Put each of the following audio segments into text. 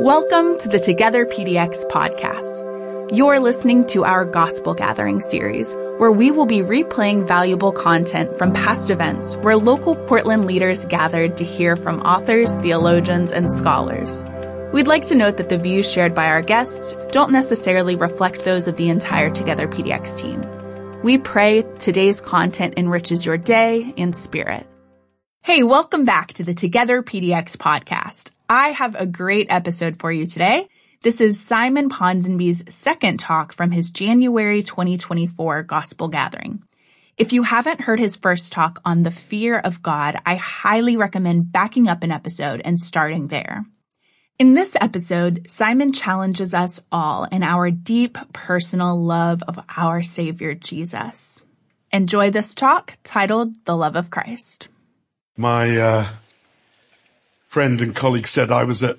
Welcome to the Together PDX podcast. You're listening to our Gospel Gathering series, where we will be replaying valuable content from past events where local Portland leaders gathered to hear from authors, theologians, and scholars. We'd like to note that the views shared by our guests don't necessarily reflect those of the entire Together PDX team. We pray today's content enriches your day and spirit. Hey, welcome back to the Together PDX podcast. I have a great episode for you today. This is Simon Ponsonby's second talk from his January 2024 gospel gathering. If you haven't heard his first talk on the fear of God, I highly recommend backing up an episode and starting there. In this episode, Simon challenges us all in our deep personal love of our Savior Jesus. Enjoy this talk titled The Love of Christ. My uh, friend and colleague said I was at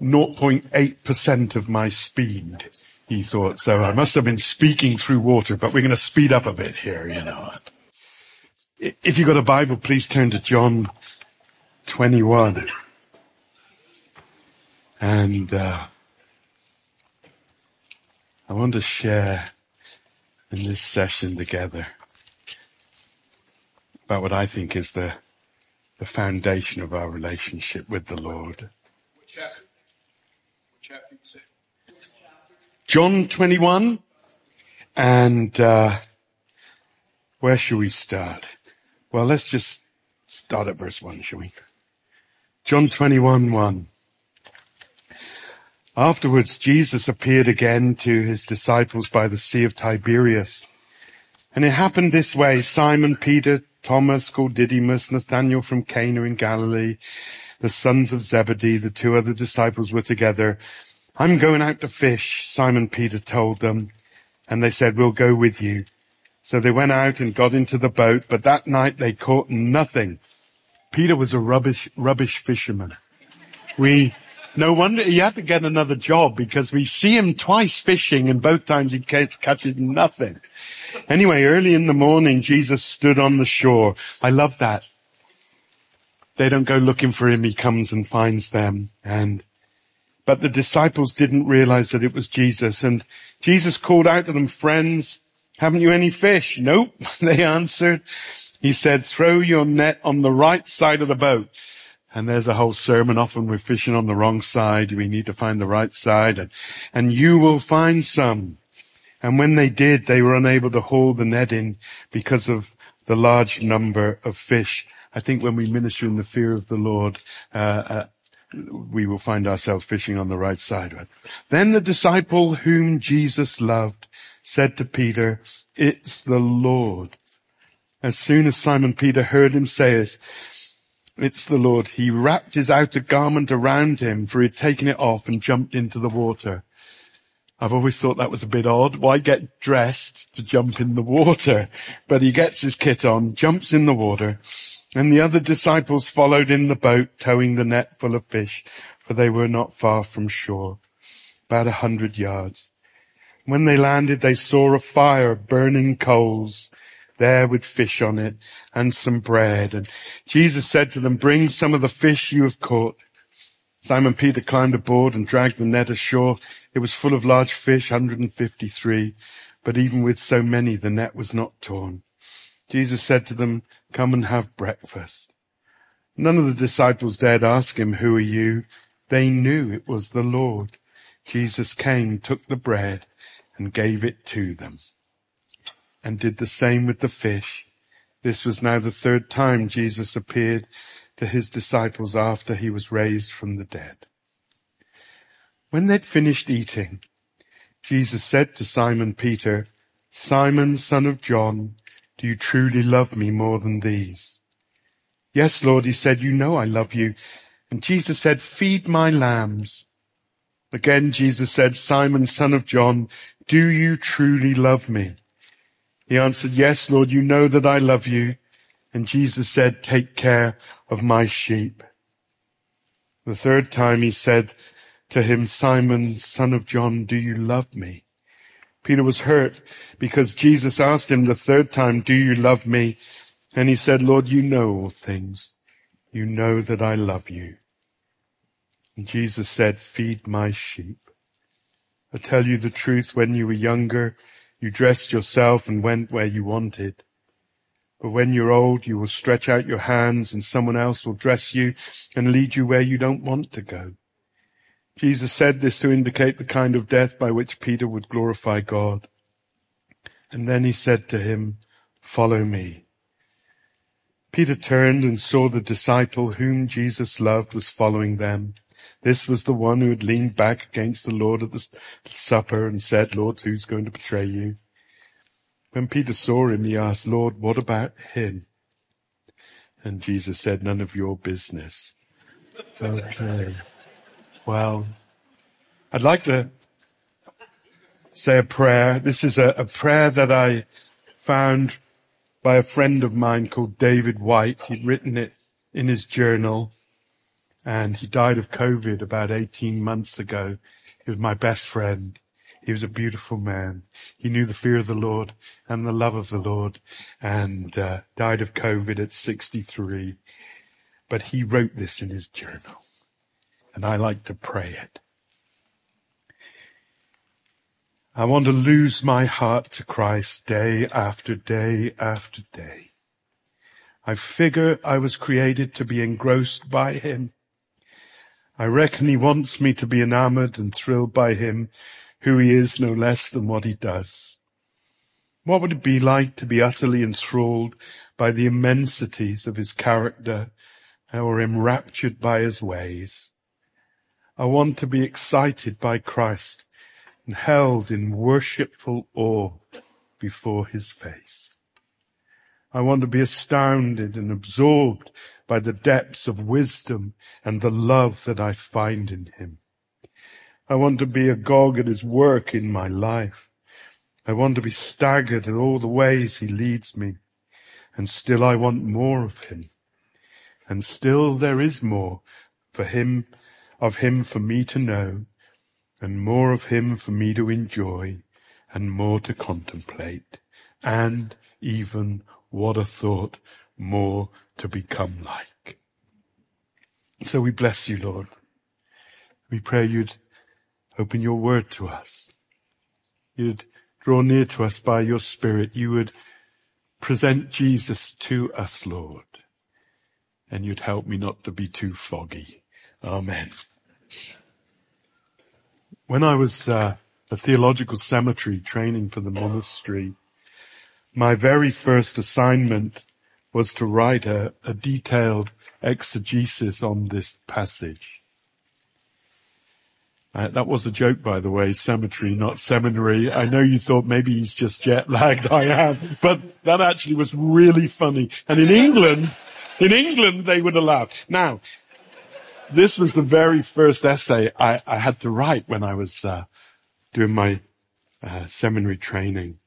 0.8% of my speed, he thought. So I must have been speaking through water, but we're going to speed up a bit here, you know. If you've got a Bible, please turn to John 21. And uh, I want to share in this session together about what I think is the the foundation of our relationship with the Lord. John 21. And uh, where shall we start? Well, let's just start at verse 1, shall we? John 21, 1. Afterwards, Jesus appeared again to his disciples by the Sea of Tiberias. And it happened this way. Simon Peter, Thomas called Didymus, Nathanael from Cana in Galilee, the sons of Zebedee, the two other disciples were together. I'm going out to fish, Simon Peter told them. And they said, we'll go with you. So they went out and got into the boat, but that night they caught nothing. Peter was a rubbish, rubbish fisherman. We, no wonder he had to get another job because we see him twice fishing and both times he catches nothing. Anyway, early in the morning, Jesus stood on the shore. I love that. They don't go looking for him. He comes and finds them. And, but the disciples didn't realize that it was Jesus. And Jesus called out to them, friends, haven't you any fish? Nope, they answered. He said, throw your net on the right side of the boat and there's a whole sermon. Often we're fishing on the wrong side. We need to find the right side and, and you will find some. And when they did, they were unable to haul the net in because of the large number of fish. I think when we minister in the fear of the Lord, uh, uh, we will find ourselves fishing on the right side. Then the disciple whom Jesus loved said to Peter, it's the Lord. As soon as Simon Peter heard him say it, it's the Lord. He wrapped his outer garment around him for he had taken it off and jumped into the water. I've always thought that was a bit odd. Why get dressed to jump in the water? But he gets his kit on, jumps in the water, and the other disciples followed in the boat, towing the net full of fish, for they were not far from shore, about a hundred yards. When they landed, they saw a fire burning coals there with fish on it and some bread. And Jesus said to them, bring some of the fish you have caught. Simon Peter climbed aboard and dragged the net ashore. It was full of large fish, 153, but even with so many, the net was not torn. Jesus said to them, come and have breakfast. None of the disciples dared ask him, who are you? They knew it was the Lord. Jesus came, took the bread and gave it to them and did the same with the fish. This was now the third time Jesus appeared to his disciples after he was raised from the dead. When they'd finished eating, Jesus said to Simon Peter, Simon, son of John, do you truly love me more than these? Yes, Lord, he said, you know I love you. And Jesus said, feed my lambs. Again, Jesus said, Simon, son of John, do you truly love me? He answered, yes, Lord, you know that I love you. And Jesus said, take care of my sheep. The third time he said to him, Simon, son of John, do you love me? Peter was hurt because Jesus asked him the third time, do you love me? And he said, Lord, you know all things. You know that I love you. And Jesus said, feed my sheep. I tell you the truth, when you were younger, you dressed yourself and went where you wanted. But when you're old, you will stretch out your hands and someone else will dress you and lead you where you don't want to go. Jesus said this to indicate the kind of death by which Peter would glorify God. And then he said to him, follow me. Peter turned and saw the disciple whom Jesus loved was following them. This was the one who had leaned back against the Lord at the supper and said, Lord, who's going to betray you? When Peter saw him, he asked, Lord, what about him? And Jesus said, none of your business. Okay. Well, I'd like to say a prayer. This is a, a prayer that I found by a friend of mine called David White. He'd written it in his journal and he died of COVID about 18 months ago. He was my best friend. He was a beautiful man. He knew the fear of the Lord and the love of the Lord and uh, died of COVID at 63. But he wrote this in his journal and I like to pray it. I want to lose my heart to Christ day after day after day. I figure I was created to be engrossed by him. I reckon he wants me to be enamored and thrilled by him, who he is no less than what he does. What would it be like to be utterly enthralled by the immensities of his character or enraptured by his ways? I want to be excited by Christ and held in worshipful awe before his face. I want to be astounded and absorbed by the depths of wisdom and the love that I find in him. I want to be agog at his work in my life. I want to be staggered at all the ways he leads me. And still I want more of him. And still there is more for him of him for me to know, and more of him for me to enjoy, and more to contemplate, and even, what a thought, more to become like. So we bless you, Lord. We pray you'd open your word to us. You'd draw near to us by your spirit. You would present Jesus to us, Lord. And you'd help me not to be too foggy. Amen. When I was uh, a theological cemetery training for the monastery, my very first assignment was to write a, a detailed exegesis on this passage. Uh, that was a joke, by the way, cemetery, not seminary. I know you thought maybe he's just jet lagged. I am, but that actually was really funny. And in England, in England, they would have laughed. Now, this was the very first essay I, I had to write when I was uh, doing my uh, seminary training.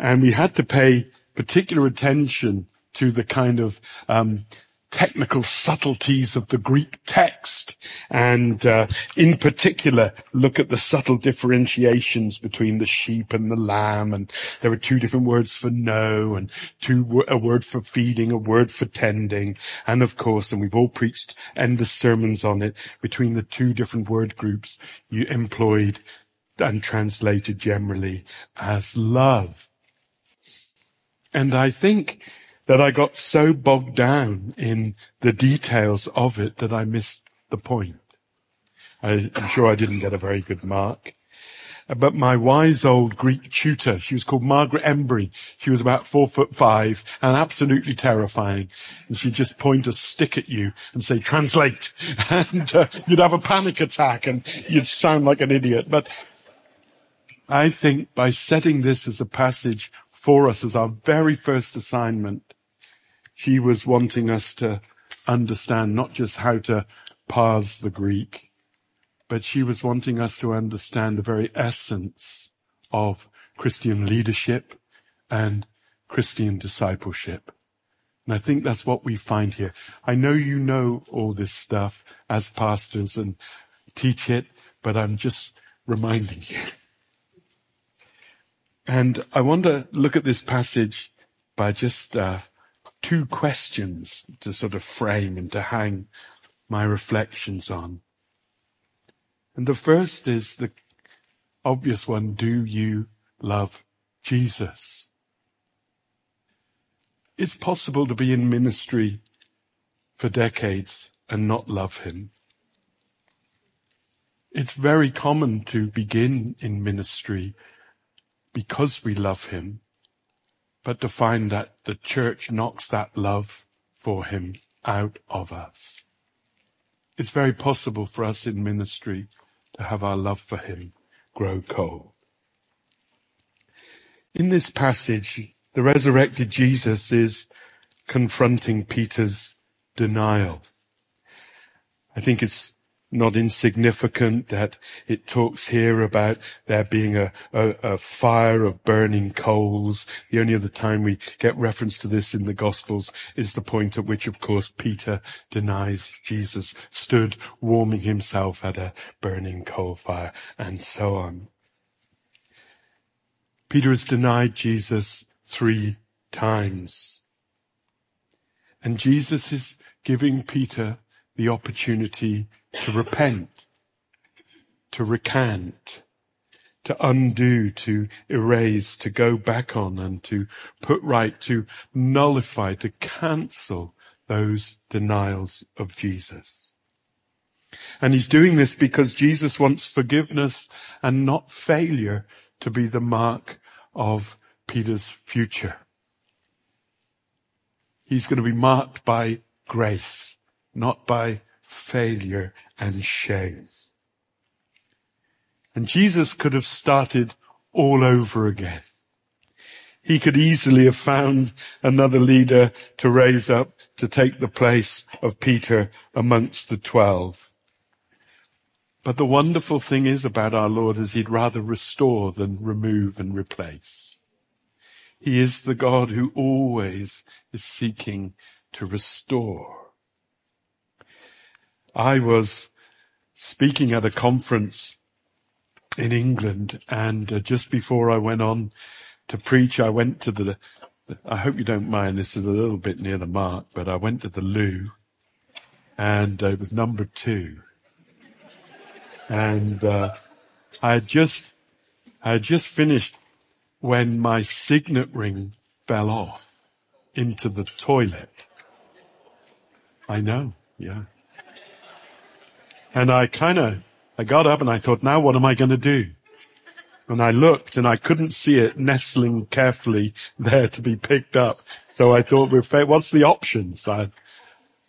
And we had to pay particular attention to the kind of um, technical subtleties of the Greek text, and uh, in particular, look at the subtle differentiations between the sheep and the lamb. And there are two different words for know, and two a word for feeding, a word for tending, and of course, and we've all preached endless sermons on it between the two different word groups you employed and translated generally as love. And I think that I got so bogged down in the details of it that I missed the point. I, am sure I didn't get a very good mark. But my wise old Greek tutor, she was called Margaret Embry. She was about four foot five and absolutely terrifying. And she'd just point a stick at you and say, translate. And uh, you'd have a panic attack and you'd sound like an idiot. But I think by setting this as a passage for us as our very first assignment. She was wanting us to understand not just how to parse the Greek, but she was wanting us to understand the very essence of Christian leadership and Christian discipleship. And I think that's what we find here. I know you know all this stuff as pastors and teach it, but I'm just reminding you. And I want to look at this passage by just uh, two questions to sort of frame and to hang my reflections on. And the first is the obvious one. Do you love Jesus? It's possible to be in ministry for decades and not love him. It's very common to begin in ministry because we love him, but to find that the church knocks that love for him out of us. It's very possible for us in ministry to have our love for him grow cold. In this passage, the resurrected Jesus is confronting Peter's denial. I think it's not insignificant that it talks here about there being a, a, a, fire of burning coals. The only other time we get reference to this in the Gospels is the point at which, of course, Peter denies Jesus, stood warming himself at a burning coal fire, and so on. Peter has denied Jesus three times. And Jesus is giving Peter the opportunity to repent, to recant, to undo, to erase, to go back on and to put right, to nullify, to cancel those denials of Jesus. And he's doing this because Jesus wants forgiveness and not failure to be the mark of Peter's future. He's going to be marked by grace, not by failure and shame. And Jesus could have started all over again. He could easily have found another leader to raise up to take the place of Peter amongst the twelve. But the wonderful thing is about our Lord is he'd rather restore than remove and replace. He is the God who always is seeking to restore. I was speaking at a conference in England and uh, just before I went on to preach, I went to the, I hope you don't mind, this is a little bit near the mark, but I went to the loo and uh, it was number two. And, uh, I had just, I had just finished when my signet ring fell off into the toilet. I know, yeah. And I kind of, I got up and I thought, now what am I going to do? And I looked and I couldn't see it nestling carefully there to be picked up. So I thought, what's the options? I,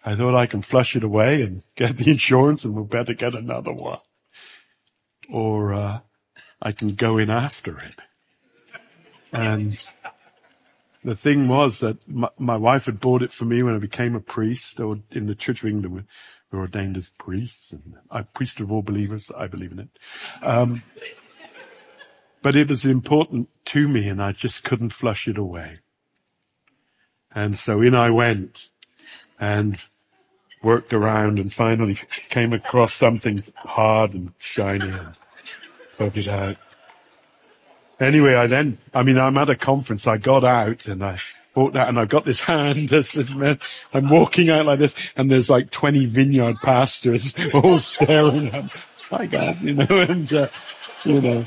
I thought I can flush it away and get the insurance and we'll better get another one. Or, uh, I can go in after it. And the thing was that my, my, wife had bought it for me when I became a priest or in the Church of England were ordained as priests and I'm priest of all believers. I believe in it. Um, but it was important to me and I just couldn't flush it away. And so in I went and worked around and finally came across something hard and shiny and took it out. Anyway, I then, I mean, I'm at a conference. I got out and I walked out and I've got this hand. This, this man, I'm walking out like this and there's like 20 vineyard pastors all staring at me. My God, you know, and, uh, you know,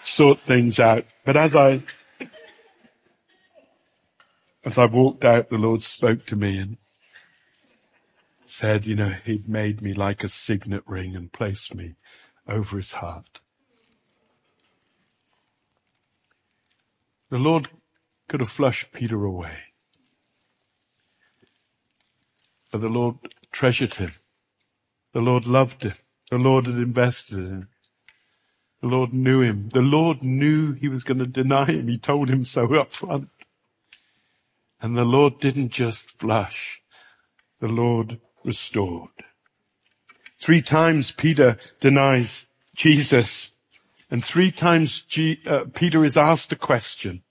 sort things out. But as I, as I walked out, the Lord spoke to me and said, you know, he'd made me like a signet ring and placed me over his heart. The Lord could have flushed Peter away. But the Lord treasured him. The Lord loved him. The Lord had invested in him. The Lord knew him. The Lord knew he was going to deny him. He told him so up front. And the Lord didn't just flush. The Lord restored. Three times Peter denies Jesus and three times G, uh, Peter is asked a question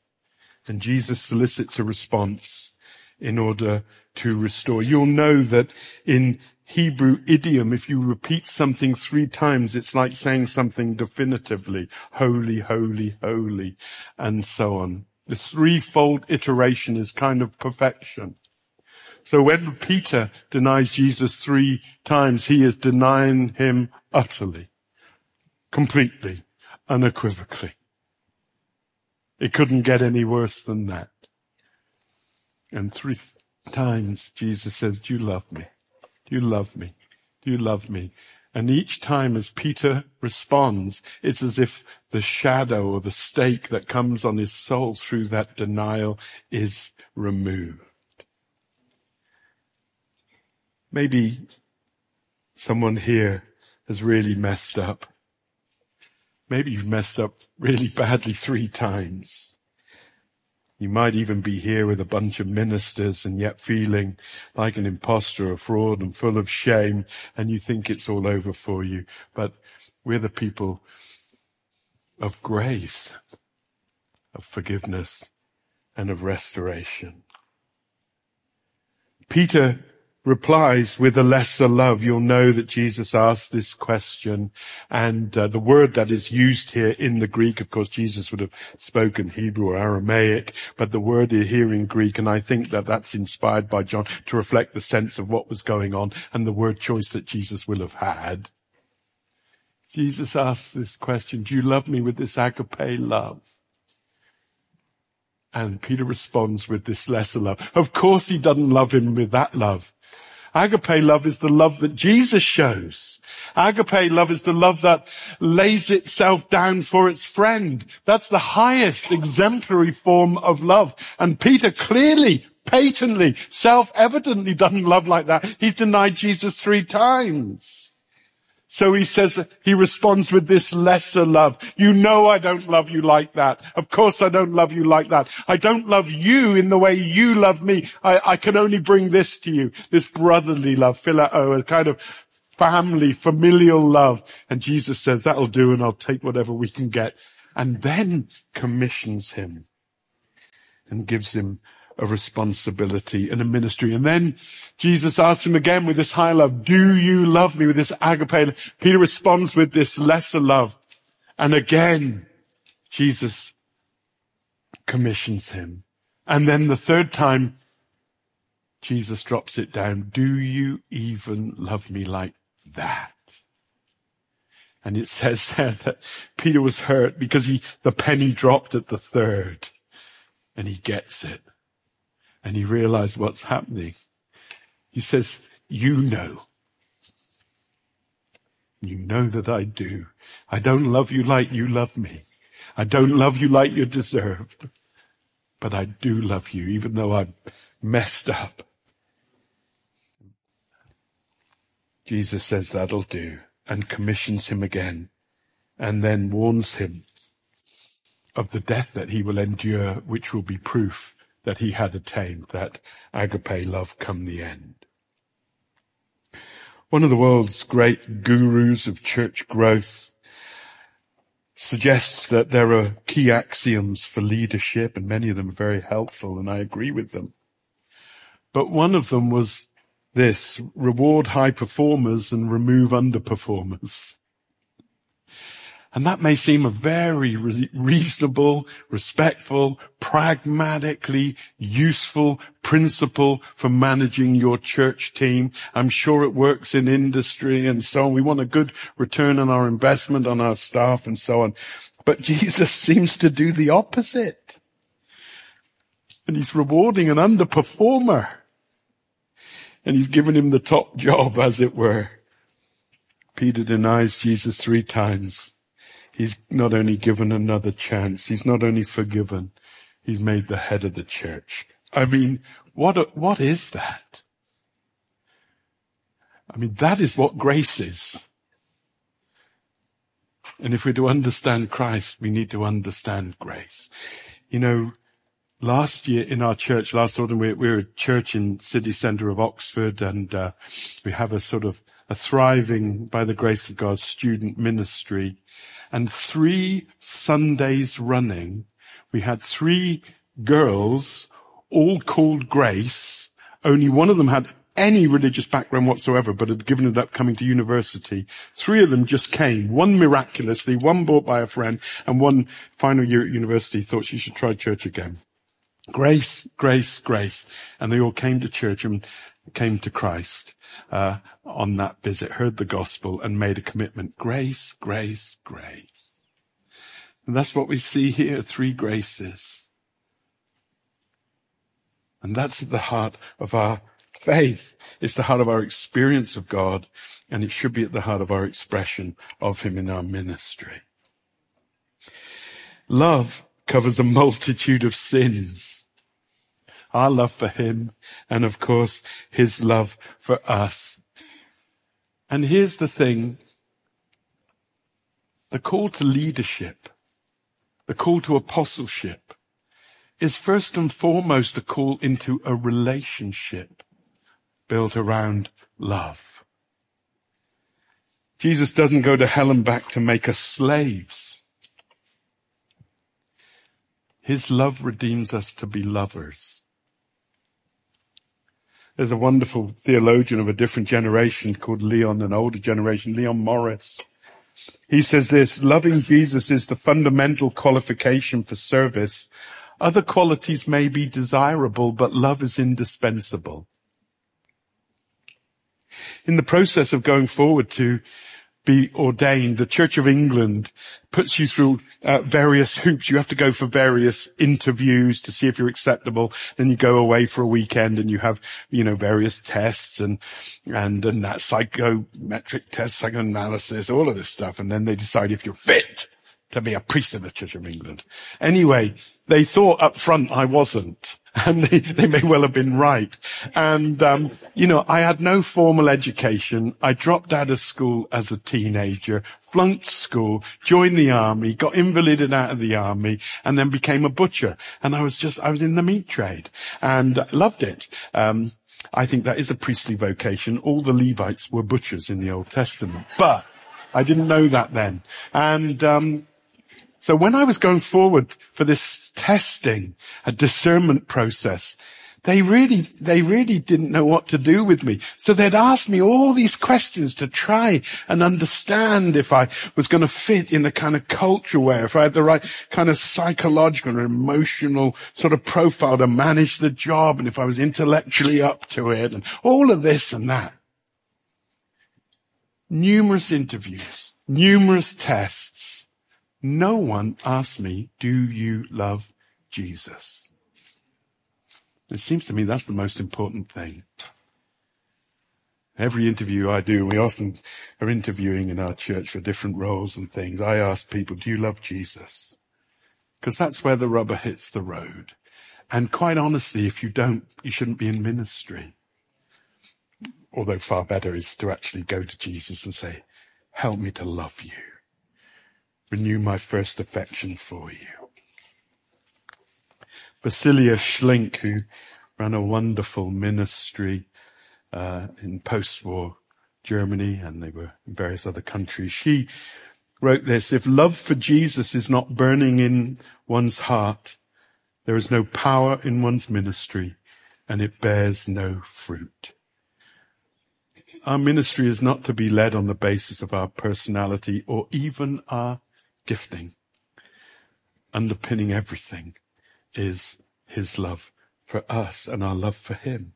and Jesus solicits a response in order to restore. You'll know that in Hebrew idiom, if you repeat something three times, it's like saying something definitively. Holy, holy, holy, and so on. The threefold iteration is kind of perfection. So when Peter denies Jesus three times, he is denying him utterly, completely, unequivocally. It couldn't get any worse than that. And three times Jesus says, do you love me? Do you love me? Do you love me? And each time as Peter responds, it's as if the shadow or the stake that comes on his soul through that denial is removed. Maybe someone here has really messed up. Maybe you've messed up really badly three times. You might even be here with a bunch of ministers and yet feeling like an impostor, a fraud and full of shame and you think it's all over for you. But we're the people of grace, of forgiveness and of restoration. Peter replies with a lesser love, you'll know that Jesus asked this question. And uh, the word that is used here in the Greek, of course, Jesus would have spoken Hebrew or Aramaic, but the word here in Greek, and I think that that's inspired by John to reflect the sense of what was going on and the word choice that Jesus will have had. Jesus asks this question, do you love me with this agape love? And Peter responds with this lesser love. Of course he doesn't love him with that love. Agape love is the love that Jesus shows. Agape love is the love that lays itself down for its friend. That's the highest exemplary form of love. And Peter clearly, patently, self-evidently doesn't love like that. He's denied Jesus three times. So he says, he responds with this lesser love. You know I don't love you like that. Of course I don't love you like that. I don't love you in the way you love me. I, I can only bring this to you. This brotherly love, phileo, a kind of family, familial love. And Jesus says, that'll do and I'll take whatever we can get. And then commissions him and gives him a responsibility and a ministry. And then Jesus asks him again with this high love, do you love me with this agape? Peter responds with this lesser love. And again, Jesus commissions him. And then the third time, Jesus drops it down. Do you even love me like that? And it says there that Peter was hurt because he, the penny dropped at the third and he gets it and he realized what's happening. He says, you know. You know that I do. I don't love you like you love me. I don't love you like you're deserved. But I do love you, even though I'm messed up. Jesus says that'll do and commissions him again and then warns him of the death that he will endure, which will be proof that he had attained that agape love come the end. One of the world's great gurus of church growth suggests that there are key axioms for leadership and many of them are very helpful and I agree with them. But one of them was this, reward high performers and remove underperformers. And that may seem a very re- reasonable, respectful, pragmatically useful principle for managing your church team. I'm sure it works in industry and so on. We want a good return on our investment on our staff and so on. But Jesus seems to do the opposite. And he's rewarding an underperformer. And he's given him the top job, as it were. Peter denies Jesus three times. He's not only given another chance, he's not only forgiven, he's made the head of the church. I mean, what, what is that? I mean, that is what grace is. And if we're to understand Christ, we need to understand grace. You know, last year in our church, last autumn, we, we were a church in city centre of Oxford and uh, we have a sort of a thriving, by the grace of God, student ministry. And three Sundays running, we had three girls, all called Grace. Only one of them had any religious background whatsoever, but had given it up coming to university. Three of them just came, one miraculously, one bought by a friend, and one final year at university thought she should try church again. Grace, grace, grace. And they all came to church and came to Christ uh, on that visit, heard the gospel and made a commitment. Grace, grace, grace. And that's what we see here, three graces. And that's at the heart of our faith. It's the heart of our experience of God, and it should be at the heart of our expression of Him in our ministry. Love covers a multitude of sins. Our love for Him, and of course, His love for us. And here's the thing. The call to leadership, the call to apostleship, is first and foremost a call into a relationship built around love. Jesus doesn't go to hell and back to make us slaves. His love redeems us to be lovers. There's a wonderful theologian of a different generation called Leon, an older generation, Leon Morris. He says this, loving Jesus is the fundamental qualification for service. Other qualities may be desirable, but love is indispensable. In the process of going forward to be ordained, the Church of England puts you through uh, various hoops. You have to go for various interviews to see if you're acceptable. Then you go away for a weekend and you have, you know, various tests and, and, and that psychometric test, psychoanalysis, all of this stuff. And then they decide if you're fit to be a priest in the Church of England. Anyway, they thought up front I wasn't. And they, they may well have been right. And, um, you know, I had no formal education. I dropped out of school as a teenager, flunked school, joined the army, got invalided out of the army, and then became a butcher. And I was just, I was in the meat trade and loved it. Um, I think that is a priestly vocation. All the Levites were butchers in the Old Testament, but I didn't know that then. And, um, so when I was going forward for this testing, a discernment process, they really, they really didn't know what to do with me. So they'd ask me all these questions to try and understand if I was going to fit in the kind of culture where, if I had the right kind of psychological and emotional sort of profile to manage the job and if I was intellectually up to it and all of this and that. Numerous interviews, numerous tests, no one asked me, do you love Jesus? It seems to me that's the most important thing. Every interview I do, we often are interviewing in our church for different roles and things. I ask people, do you love Jesus? Because that's where the rubber hits the road. And quite honestly, if you don't, you shouldn't be in ministry. Although far better is to actually go to Jesus and say, help me to love you renew my first affection for you. Basilea Schlink, who ran a wonderful ministry uh, in post-war Germany, and they were in various other countries. She wrote this, if love for Jesus is not burning in one's heart, there is no power in one's ministry, and it bears no fruit. Our ministry is not to be led on the basis of our personality or even our gifting. Underpinning everything is his love for us and our love for him.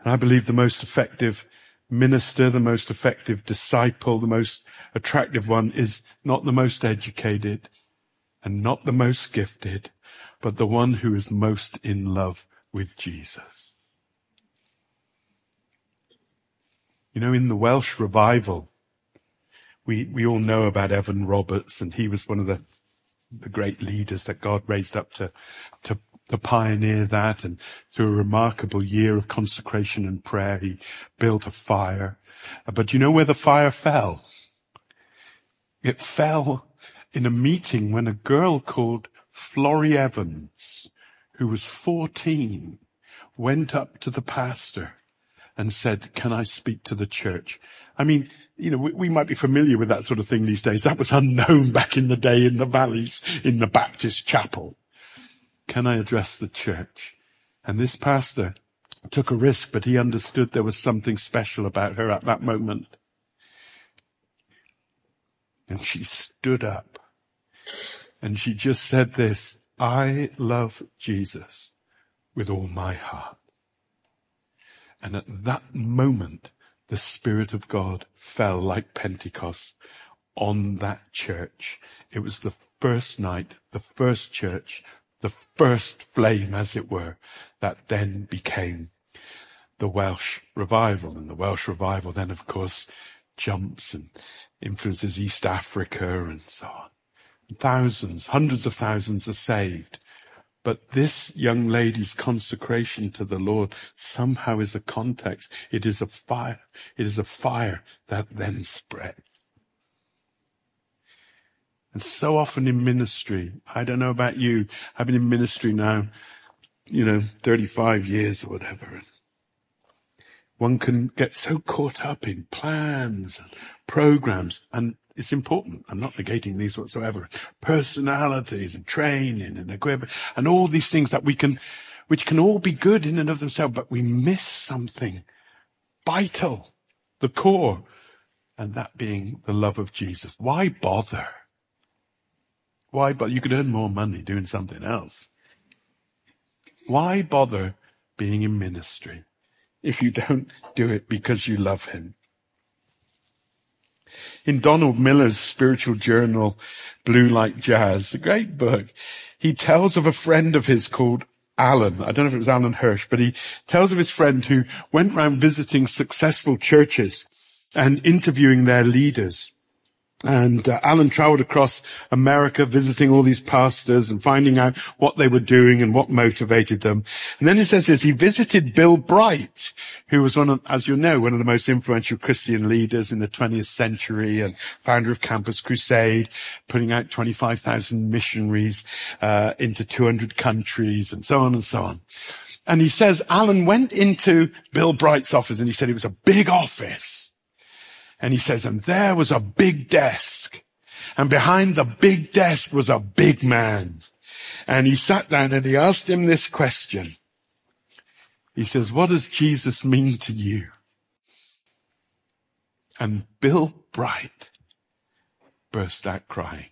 And I believe the most effective minister, the most effective disciple, the most attractive one is not the most educated and not the most gifted, but the one who is most in love with Jesus. You know, in the Welsh revival, we, we all know about Evan Roberts and he was one of the, the great leaders that God raised up to, to, to pioneer that. And through a remarkable year of consecration and prayer, he built a fire. But you know where the fire fell? It fell in a meeting when a girl called Florrie Evans, who was 14, went up to the pastor and said, can I speak to the church? I mean, you know, we, we, might be familiar with that sort of thing these days. That was unknown back in the day in the valleys, in the Baptist chapel. Can I address the church? And this pastor took a risk, but he understood there was something special about her at that moment. And she stood up and she just said this, I love Jesus with all my heart. And at that moment, the Spirit of God fell like Pentecost on that church. It was the first night, the first church, the first flame, as it were, that then became the Welsh revival. And the Welsh revival then, of course, jumps and influences East Africa and so on. Thousands, hundreds of thousands are saved. But this young lady's consecration to the Lord somehow is a context. It is a fire. It is a fire that then spreads. And so often in ministry, I don't know about you, I've been in ministry now, you know, 35 years or whatever. One can get so caught up in plans and programs and it's important. I'm not negating these whatsoever. Personalities and training and equipment and all these things that we can, which can all be good in and of themselves, but we miss something vital, the core, and that being the love of Jesus. Why bother? Why, but you could earn more money doing something else. Why bother being in ministry if you don't do it because you love him? In Donald Miller's spiritual journal, Blue Like Jazz, a great book, he tells of a friend of his called Alan. I don't know if it was Alan Hirsch, but he tells of his friend who went around visiting successful churches and interviewing their leaders. And uh, Alan traveled across America visiting all these pastors and finding out what they were doing and what motivated them. And then he says this, he visited Bill Bright, who was one of, as you know, one of the most influential Christian leaders in the 20th century and founder of Campus Crusade, putting out 25,000 missionaries uh, into 200 countries and so on and so on. And he says Alan went into Bill Bright's office and he said it was a big office and he says, and there was a big desk. And behind the big desk was a big man. And he sat down and he asked him this question. He says, what does Jesus mean to you? And Bill Bright burst out crying.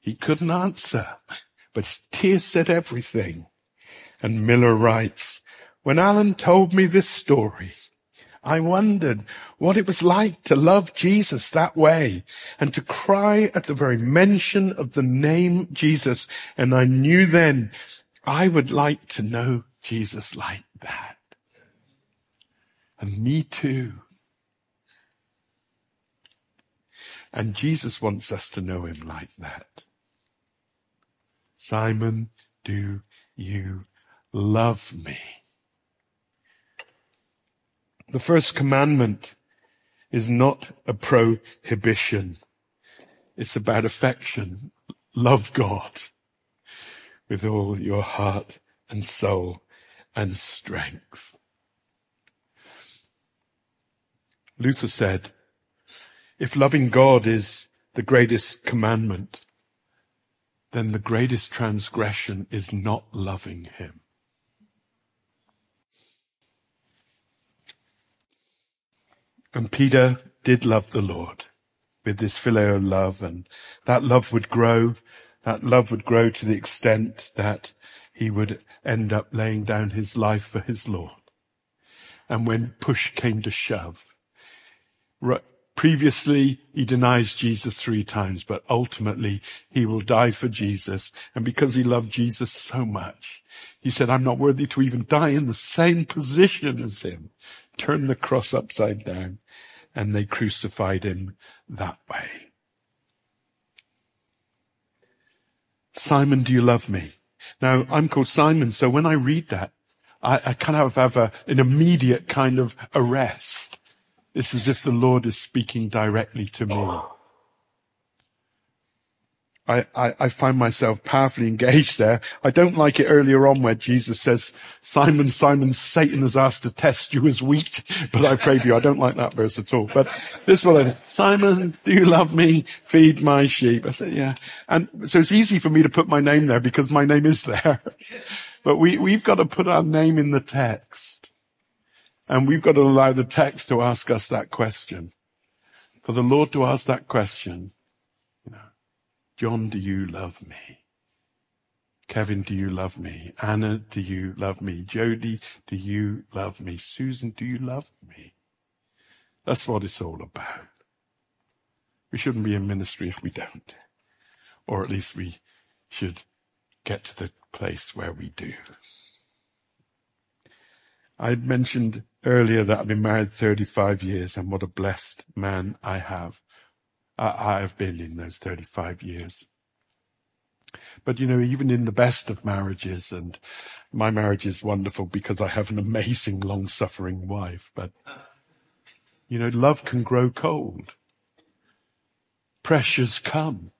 He couldn't answer, but his tears said everything. And Miller writes, when Alan told me this story, I wondered what it was like to love Jesus that way and to cry at the very mention of the name Jesus. And I knew then I would like to know Jesus like that. And me too. And Jesus wants us to know him like that. Simon, do you love me? The first commandment is not a prohibition. It's about affection. Love God with all your heart and soul and strength. Luther said, if loving God is the greatest commandment, then the greatest transgression is not loving him. And Peter did love the Lord with this phileo love and that love would grow. That love would grow to the extent that he would end up laying down his life for his Lord. And when push came to shove, previously he denies Jesus three times, but ultimately he will die for Jesus. And because he loved Jesus so much, he said, I'm not worthy to even die in the same position as him turned the cross upside down and they crucified him that way. Simon, do you love me? Now, I'm called Simon, so when I read that, I, I kind of have a, an immediate kind of arrest. It's as if the Lord is speaking directly to me. I, I, I, find myself powerfully engaged there. I don't like it earlier on where Jesus says, Simon, Simon, Satan has asked to test you as wheat, but I pray for you. I don't like that verse at all. But this one, Simon, do you love me? Feed my sheep. I said, yeah. And so it's easy for me to put my name there because my name is there. but we, we've got to put our name in the text. And we've got to allow the text to ask us that question. For the Lord to ask that question John, do you love me? Kevin, do you love me? Anna, do you love me? Jody, do you love me? Susan, do you love me? That's what it's all about. We shouldn't be in ministry if we don't. Or at least we should get to the place where we do. I mentioned earlier that I've been married 35 years and what a blessed man I have. I have been in those 35 years. But you know, even in the best of marriages, and my marriage is wonderful because I have an amazing long suffering wife, but you know, love can grow cold. Pressures come.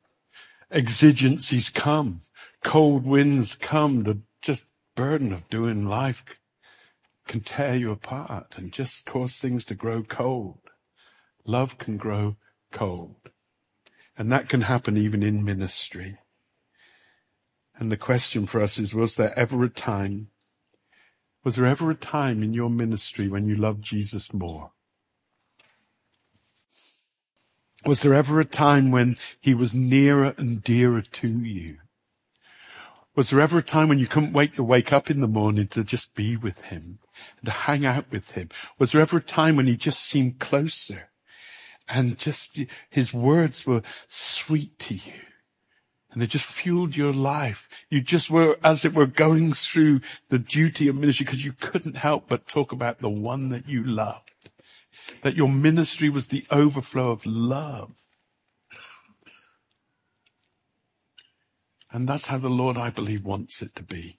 Exigencies come. Cold winds come. The just burden of doing life can tear you apart and just cause things to grow cold. Love can grow cold. And that can happen even in ministry. And the question for us is, was there ever a time, was there ever a time in your ministry when you loved Jesus more? Was there ever a time when he was nearer and dearer to you? Was there ever a time when you couldn't wait to wake up in the morning to just be with him and to hang out with him? Was there ever a time when he just seemed closer and just his words were sweet to you? and they just fueled your life. You just were, as it were, going through the duty of ministry because you couldn't help but talk about the one that you loved. That your ministry was the overflow of love. And that's how the Lord, I believe, wants it to be.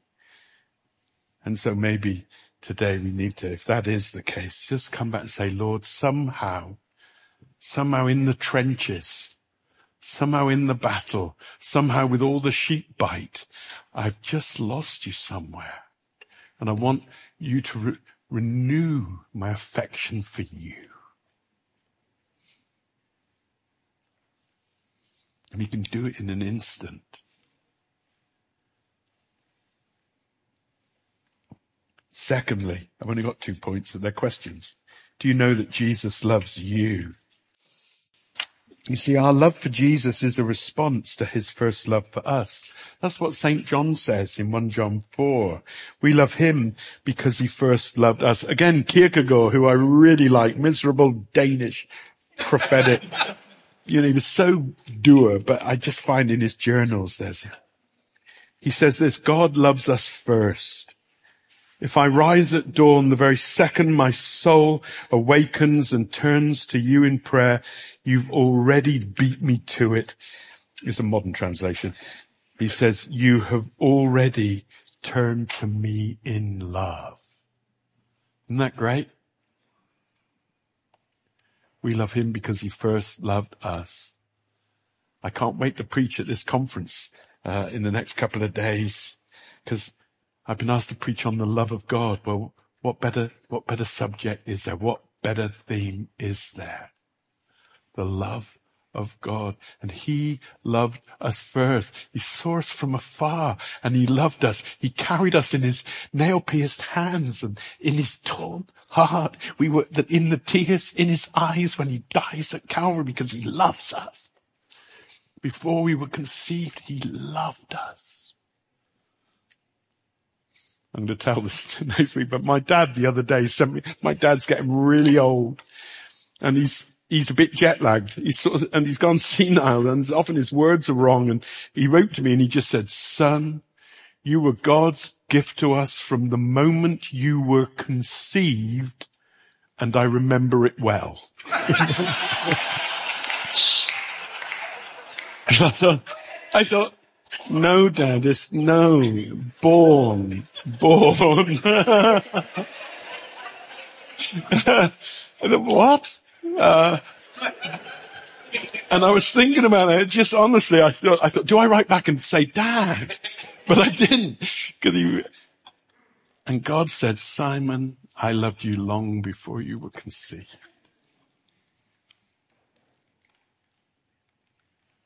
And so maybe today we need to, if that is the case, just come back and say, Lord, somehow, somehow in the trenches, somehow in the battle, somehow with all the sheep bite, I've just lost you somewhere. And I want you to re- renew my affection for you. And he can do it in an instant. Secondly, I've only got two points, so they're questions. Do you know that Jesus loves you? You see, our love for Jesus is a response to his first love for us. That's what St. John says in 1 John 4. We love him because he first loved us. Again, Kierkegaard, who I really like, miserable Danish prophetic. you know, he was so doer, but I just find in his journals there's, he says this, God loves us first. If I rise at dawn, the very second my soul awakens and turns to you in prayer, you've already beat me to it. It's a modern translation. He says, you have already turned to me in love. Isn't that great? We love him because he first loved us. I can't wait to preach at this conference uh, in the next couple of days because I've been asked to preach on the love of God. Well, what better, what better subject is there? What better theme is there? The love of God. And He loved us first. He saw us from afar and He loved us. He carried us in His nail pierced hands and in His torn heart. We were in the tears in His eyes when He dies at Calvary because He loves us. Before we were conceived, He loved us. I'm going to tell this next week, but my dad the other day sent me, my dad's getting really old and he's, he's a bit jet lagged. He's sort of, and he's gone senile and often his words are wrong. And he wrote to me and he just said, son, you were God's gift to us from the moment you were conceived and I remember it well. I thought, I thought, no, Dad, it's no. Born. Born. what? Uh, and I was thinking about it. Just honestly, I thought, I thought, do I write back and say, Dad? But I didn't. Cause he, and God said, Simon, I loved you long before you were conceived.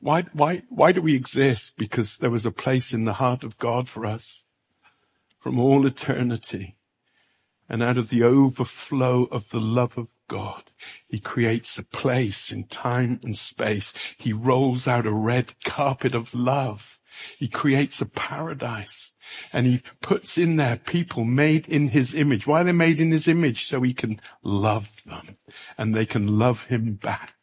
Why, why, why do we exist? Because there was a place in the heart of God for us from all eternity. And out of the overflow of the love of God. He creates a place in time and space. He rolls out a red carpet of love. He creates a paradise and he puts in there people made in his image. Why are they made in his image? So he can love them and they can love him back.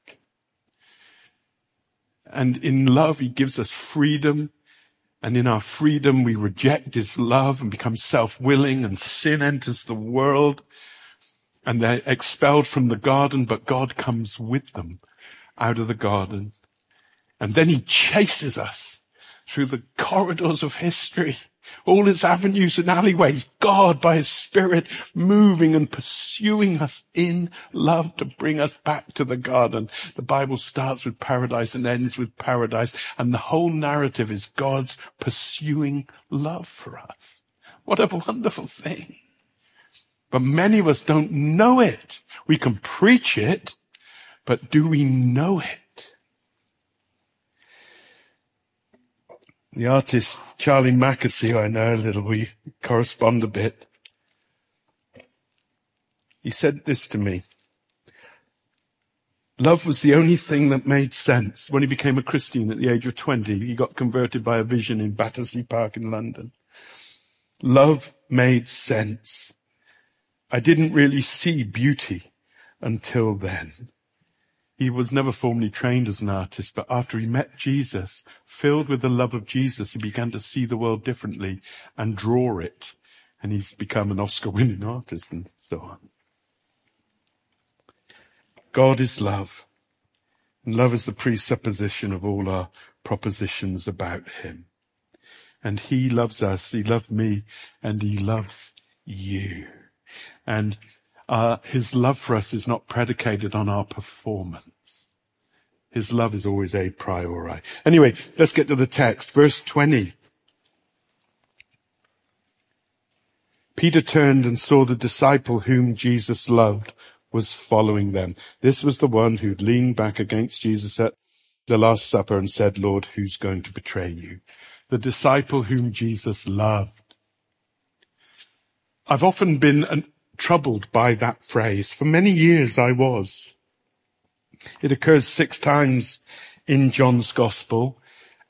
And in love, he gives us freedom. And in our freedom, we reject his love and become self-willing and sin enters the world and they're expelled from the garden, but God comes with them out of the garden. And then he chases us through the corridors of history, all its avenues and alleyways, God by his spirit moving and pursuing us in love to bring us back to the garden. The Bible starts with paradise and ends with paradise. And the whole narrative is God's pursuing love for us. What a wonderful thing. But many of us don't know it. We can preach it, but do we know it? The artist Charlie Mackesy, I know a little, we correspond a bit. He said this to me. Love was the only thing that made sense. When he became a Christian at the age of 20, he got converted by a vision in Battersea Park in London. Love made sense. I didn't really see beauty until then. He was never formally trained as an artist, but after he met Jesus, filled with the love of Jesus, he began to see the world differently and draw it. And he's become an Oscar winning artist and so on. God is love. And love is the presupposition of all our propositions about him. And he loves us, he loved me, and he loves you. And uh, his love for us is not predicated on our performance. His love is always a priori. Anyway, let's get to the text. Verse 20. Peter turned and saw the disciple whom Jesus loved was following them. This was the one who'd leaned back against Jesus at the Last Supper and said, Lord, who's going to betray you? The disciple whom Jesus loved. I've often been an, troubled by that phrase. For many years I was. It occurs six times in John's gospel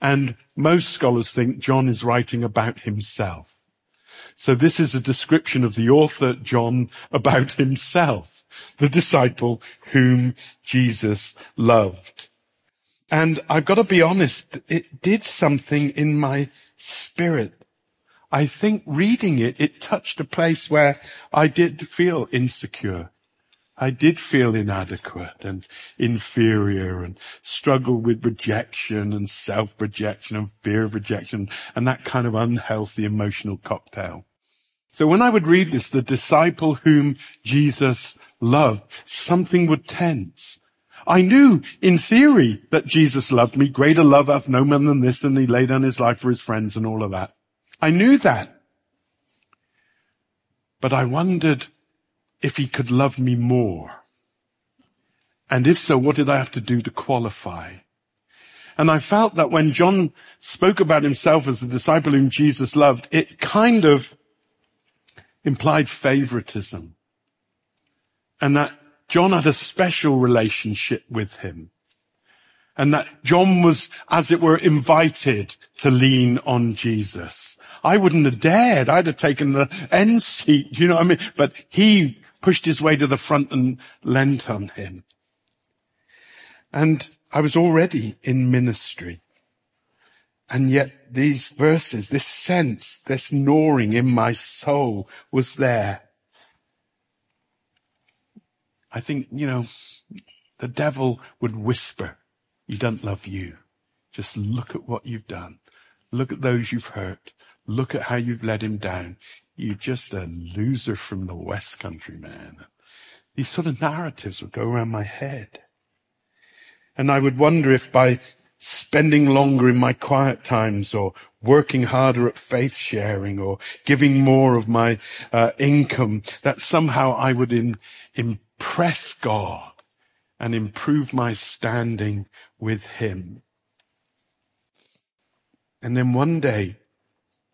and most scholars think John is writing about himself. So this is a description of the author John about himself, the disciple whom Jesus loved. And I've got to be honest, it did something in my spirit I think reading it, it touched a place where I did feel insecure. I did feel inadequate and inferior and struggle with rejection and self-rejection and fear of rejection and that kind of unhealthy emotional cocktail. So when I would read this, the disciple whom Jesus loved, something would tense. I knew in theory that Jesus loved me. Greater love hath no man than this, and he laid down his life for his friends and all of that. I knew that. But I wondered if he could love me more. And if so, what did I have to do to qualify? And I felt that when John spoke about himself as the disciple whom Jesus loved, it kind of implied favoritism. And that John had a special relationship with him. And that John was, as it were, invited to lean on Jesus. I wouldn't have dared. I'd have taken the end seat. You know what I mean? But he pushed his way to the front and leant on him. And I was already in ministry. And yet these verses, this sense, this gnawing in my soul was there. I think, you know, the devil would whisper, he doesn't love you. Just look at what you've done. Look at those you've hurt. Look at how you've let him down. You're just a loser from the West Country, man. These sort of narratives would go around my head. And I would wonder if by spending longer in my quiet times or working harder at faith sharing or giving more of my uh, income, that somehow I would in, impress God and improve my standing with him. And then one day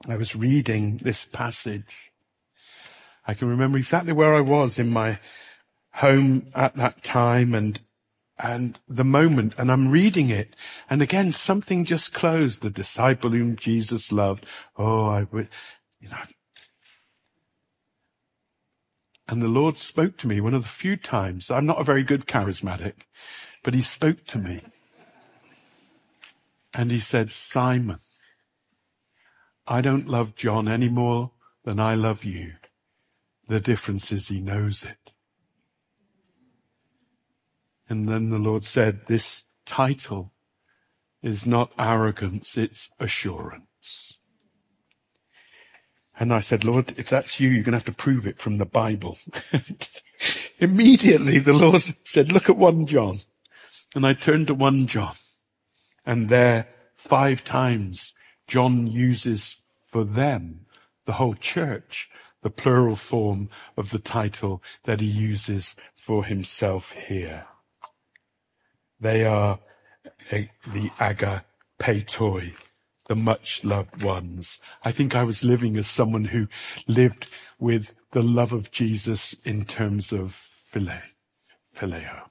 I was reading this passage. I can remember exactly where I was in my home at that time and, and the moment and I'm reading it and again something just closed. The disciple whom Jesus loved. Oh, I would, you know. And the Lord spoke to me one of the few times. I'm not a very good charismatic, but he spoke to me. And he said, Simon, I don't love John any more than I love you. The difference is he knows it. And then the Lord said, this title is not arrogance, it's assurance. And I said, Lord, if that's you, you're going to have to prove it from the Bible. Immediately the Lord said, look at 1 John. And I turned to 1 John and there five times John uses for them, the whole church, the plural form of the title that he uses for himself here. They are a, the agapetoi, the much loved ones. I think I was living as someone who lived with the love of Jesus in terms of philia, phileo.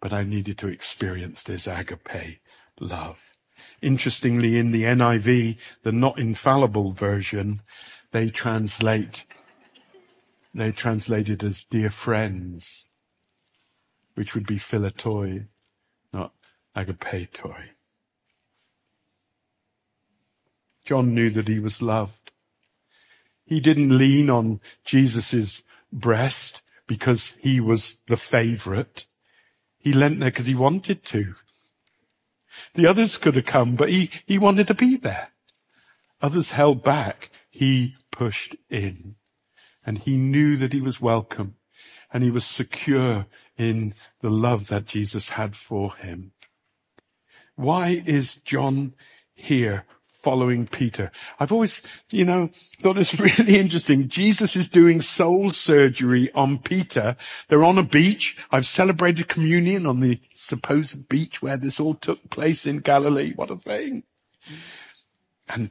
But I needed to experience this agape love. Interestingly, in the NIV, the not infallible version, they translate, they translate it as dear friends which would be philatoi, not agapetoi. John knew that he was loved. He didn't lean on Jesus' breast because he was the favorite. He leant there because he wanted to. The others could have come, but he, he wanted to be there. Others held back. He pushed in and he knew that he was welcome and he was secure in the love that Jesus had for him. Why is John here following Peter? I've always, you know, thought it's really interesting. Jesus is doing soul surgery on Peter. They're on a beach. I've celebrated communion on the supposed beach where this all took place in Galilee. What a thing. And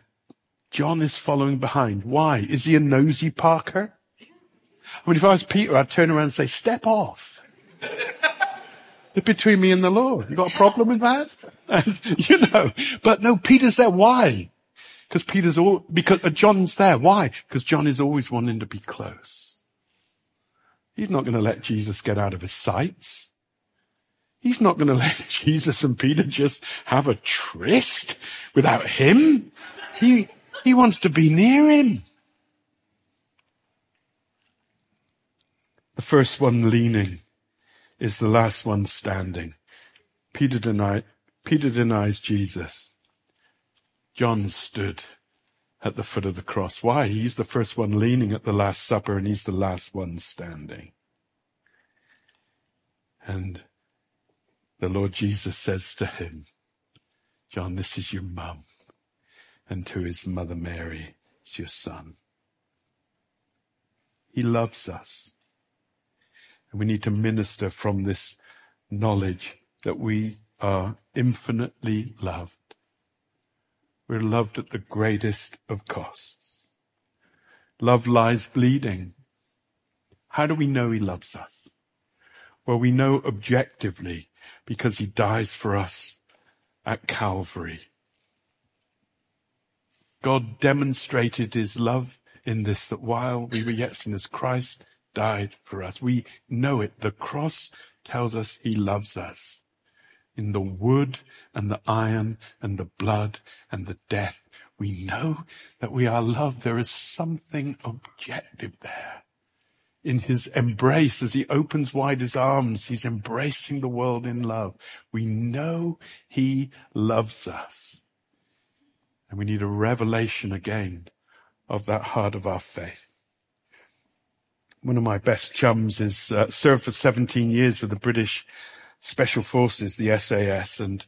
John is following behind. Why? Is he a nosy Parker? I mean, if I was Peter, I'd turn around and say, step off. Between me and the Lord. You got a problem with that? And, you know, but no, Peter's there. Why? Because Peter's all, because uh, John's there. Why? Because John is always wanting to be close. He's not going to let Jesus get out of his sights. He's not going to let Jesus and Peter just have a tryst without him. He, he wants to be near him. The first one leaning is the last one standing. Peter denied, Peter denies Jesus. John stood at the foot of the cross. Why? He's the first one leaning at the Last Supper and he's the last one standing. And the Lord Jesus says to him, John, this is your mum. And to his mother Mary, it's your son. He loves us. We need to minister from this knowledge that we are infinitely loved. We're loved at the greatest of costs. Love lies bleeding. How do we know he loves us? Well, we know objectively because he dies for us at Calvary. God demonstrated his love in this that while we were yet sinners, Christ died for us. We know it. The cross tells us he loves us. In the wood and the iron and the blood and the death, we know that we are loved. There is something objective there. In his embrace, as he opens wide his arms, he's embracing the world in love. We know he loves us. And we need a revelation again of that heart of our faith one of my best chums is uh, served for 17 years with the British Special Forces, the SAS, and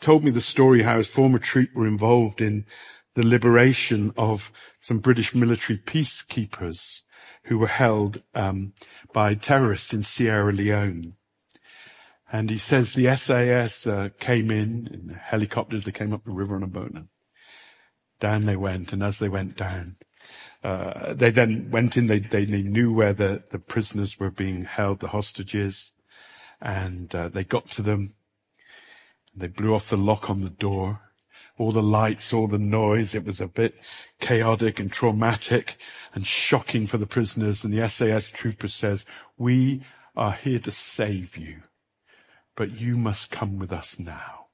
told me the story how his former troop were involved in the liberation of some British military peacekeepers who were held um, by terrorists in Sierra Leone. And he says the SAS uh, came in in helicopters. They came up the river on a boat. And down they went, and as they went down, uh, they then went in, they, they, knew where the, the prisoners were being held, the hostages, and uh, they got to them. They blew off the lock on the door. All the lights, all the noise. It was a bit chaotic and traumatic and shocking for the prisoners. And the SAS trooper says, we are here to save you, but you must come with us now.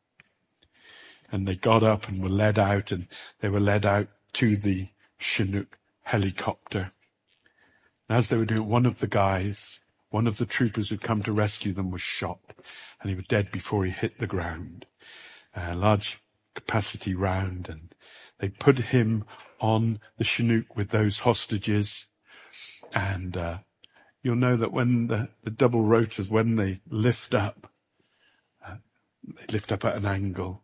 And they got up and were led out and they were led out to the Chinook helicopter. And as they were doing, one of the guys, one of the troopers who'd come to rescue them was shot and he was dead before he hit the ground. A large capacity round and they put him on the Chinook with those hostages and, uh, you'll know that when the, the double rotors, when they lift up, uh, they lift up at an angle.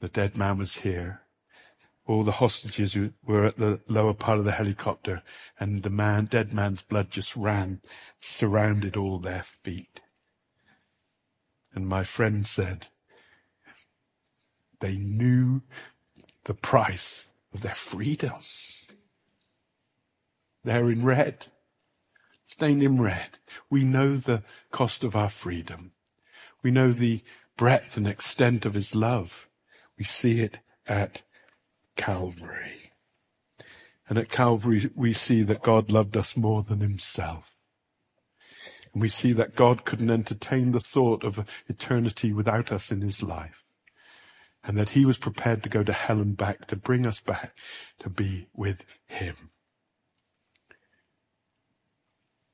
The dead man was here all the hostages were at the lower part of the helicopter and the man, dead man's blood just ran, surrounded all their feet. And my friend said, they knew the price of their freedom. They're in red, stained in red. We know the cost of our freedom. We know the breadth and extent of his love. We see it at Calvary. And at Calvary, we see that God loved us more than himself. And we see that God couldn't entertain the thought of eternity without us in his life. And that he was prepared to go to hell and back to bring us back to be with him.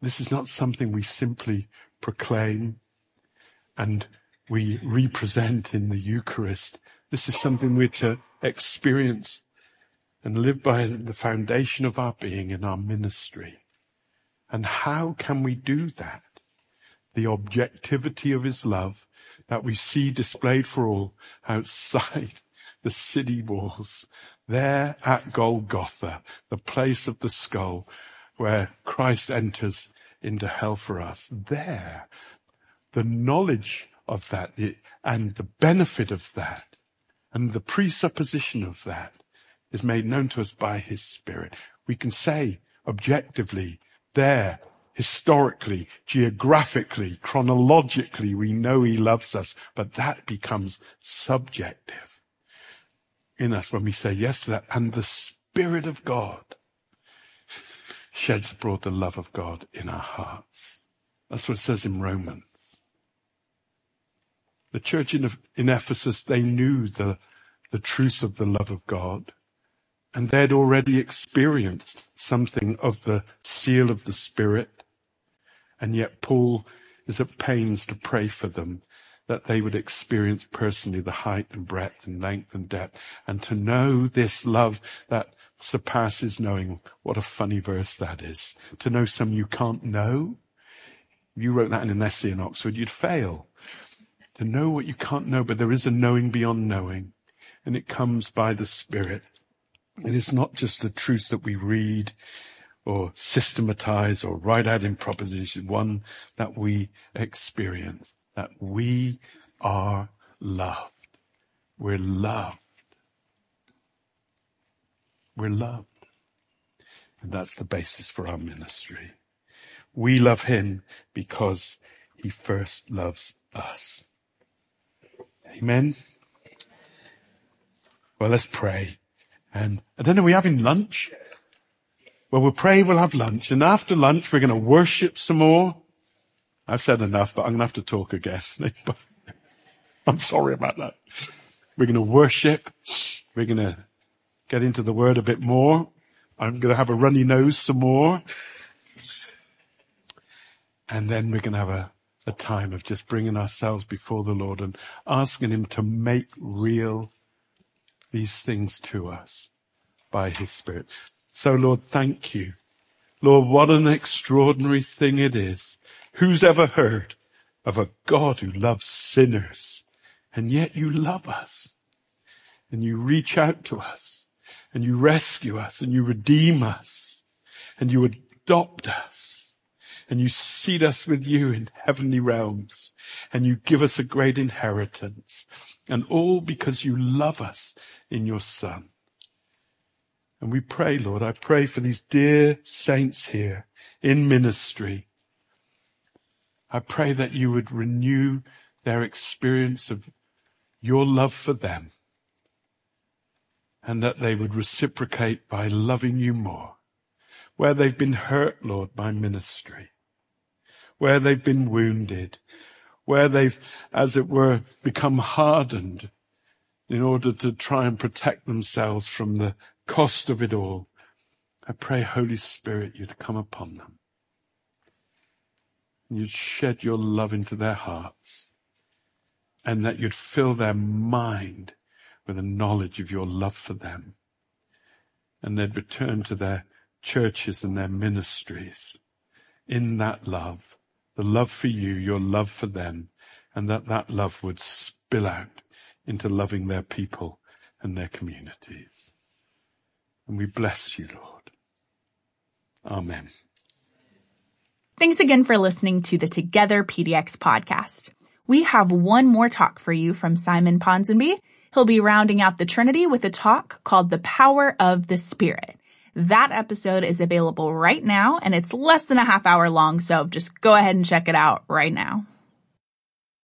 This is not something we simply proclaim and we represent in the Eucharist. This is something we're to uh, experience and live by the foundation of our being in our ministry. And how can we do that? The objectivity of his love that we see displayed for all outside the city walls, there at Golgotha, the place of the skull where Christ enters into hell for us. There, the knowledge of that and the benefit of that and the presupposition of that is made known to us by his spirit. We can say objectively, there, historically, geographically, chronologically, we know he loves us, but that becomes subjective in us when we say yes to that. And the Spirit of God sheds abroad the love of God in our hearts. That's what it says in Romans. The church in, in Ephesus, they knew the, the truth of the love of God. And they'd already experienced something of the seal of the Spirit. And yet Paul is at pains to pray for them that they would experience personally the height and breadth and length and depth and to know this love that surpasses knowing. What a funny verse that is. To know some you can't know. You wrote that in an essay in Oxford, you'd fail to know what you can't know, but there is a knowing beyond knowing, and it comes by the Spirit. And It is not just the truth that we read or systematize or write out in proposition, one that we experience, that we are loved. We're loved. We're loved. And that's the basis for our ministry. We love him because he first loves us. Amen. Well, let's pray. And don't know, are we having lunch? Well, we'll pray, we'll have lunch. And after lunch, we're going to worship some more. I've said enough, but I'm going to have to talk again. I'm sorry about that. We're going to worship. We're going to get into the word a bit more. I'm going to have a runny nose some more. And then we're going to have a a time of just bringing ourselves before the Lord and asking Him to make real these things to us by His Spirit. So Lord, thank you. Lord, what an extraordinary thing it is. Who's ever heard of a God who loves sinners and yet you love us and you reach out to us and you rescue us and you redeem us and you adopt us and you seat us with you in heavenly realms and you give us a great inheritance and all because you love us in your son. And we pray, Lord, I pray for these dear saints here in ministry. I pray that you would renew their experience of your love for them and that they would reciprocate by loving you more. Where they've been hurt, Lord, by ministry, where they've been wounded, where they've, as it were, become hardened in order to try and protect themselves from the cost of it all. I pray, Holy Spirit, you'd come upon them. You'd shed your love into their hearts and that you'd fill their mind with a knowledge of your love for them. And they'd return to their churches and their ministries in that love, the love for you, your love for them, and that that love would spill out into loving their people and their communities. And we bless you, Lord. Amen. Thanks again for listening to the Together PDX podcast. We have one more talk for you from Simon Ponsonby. He'll be rounding out the Trinity with a talk called The Power of the Spirit. That episode is available right now and it's less than a half hour long, so just go ahead and check it out right now.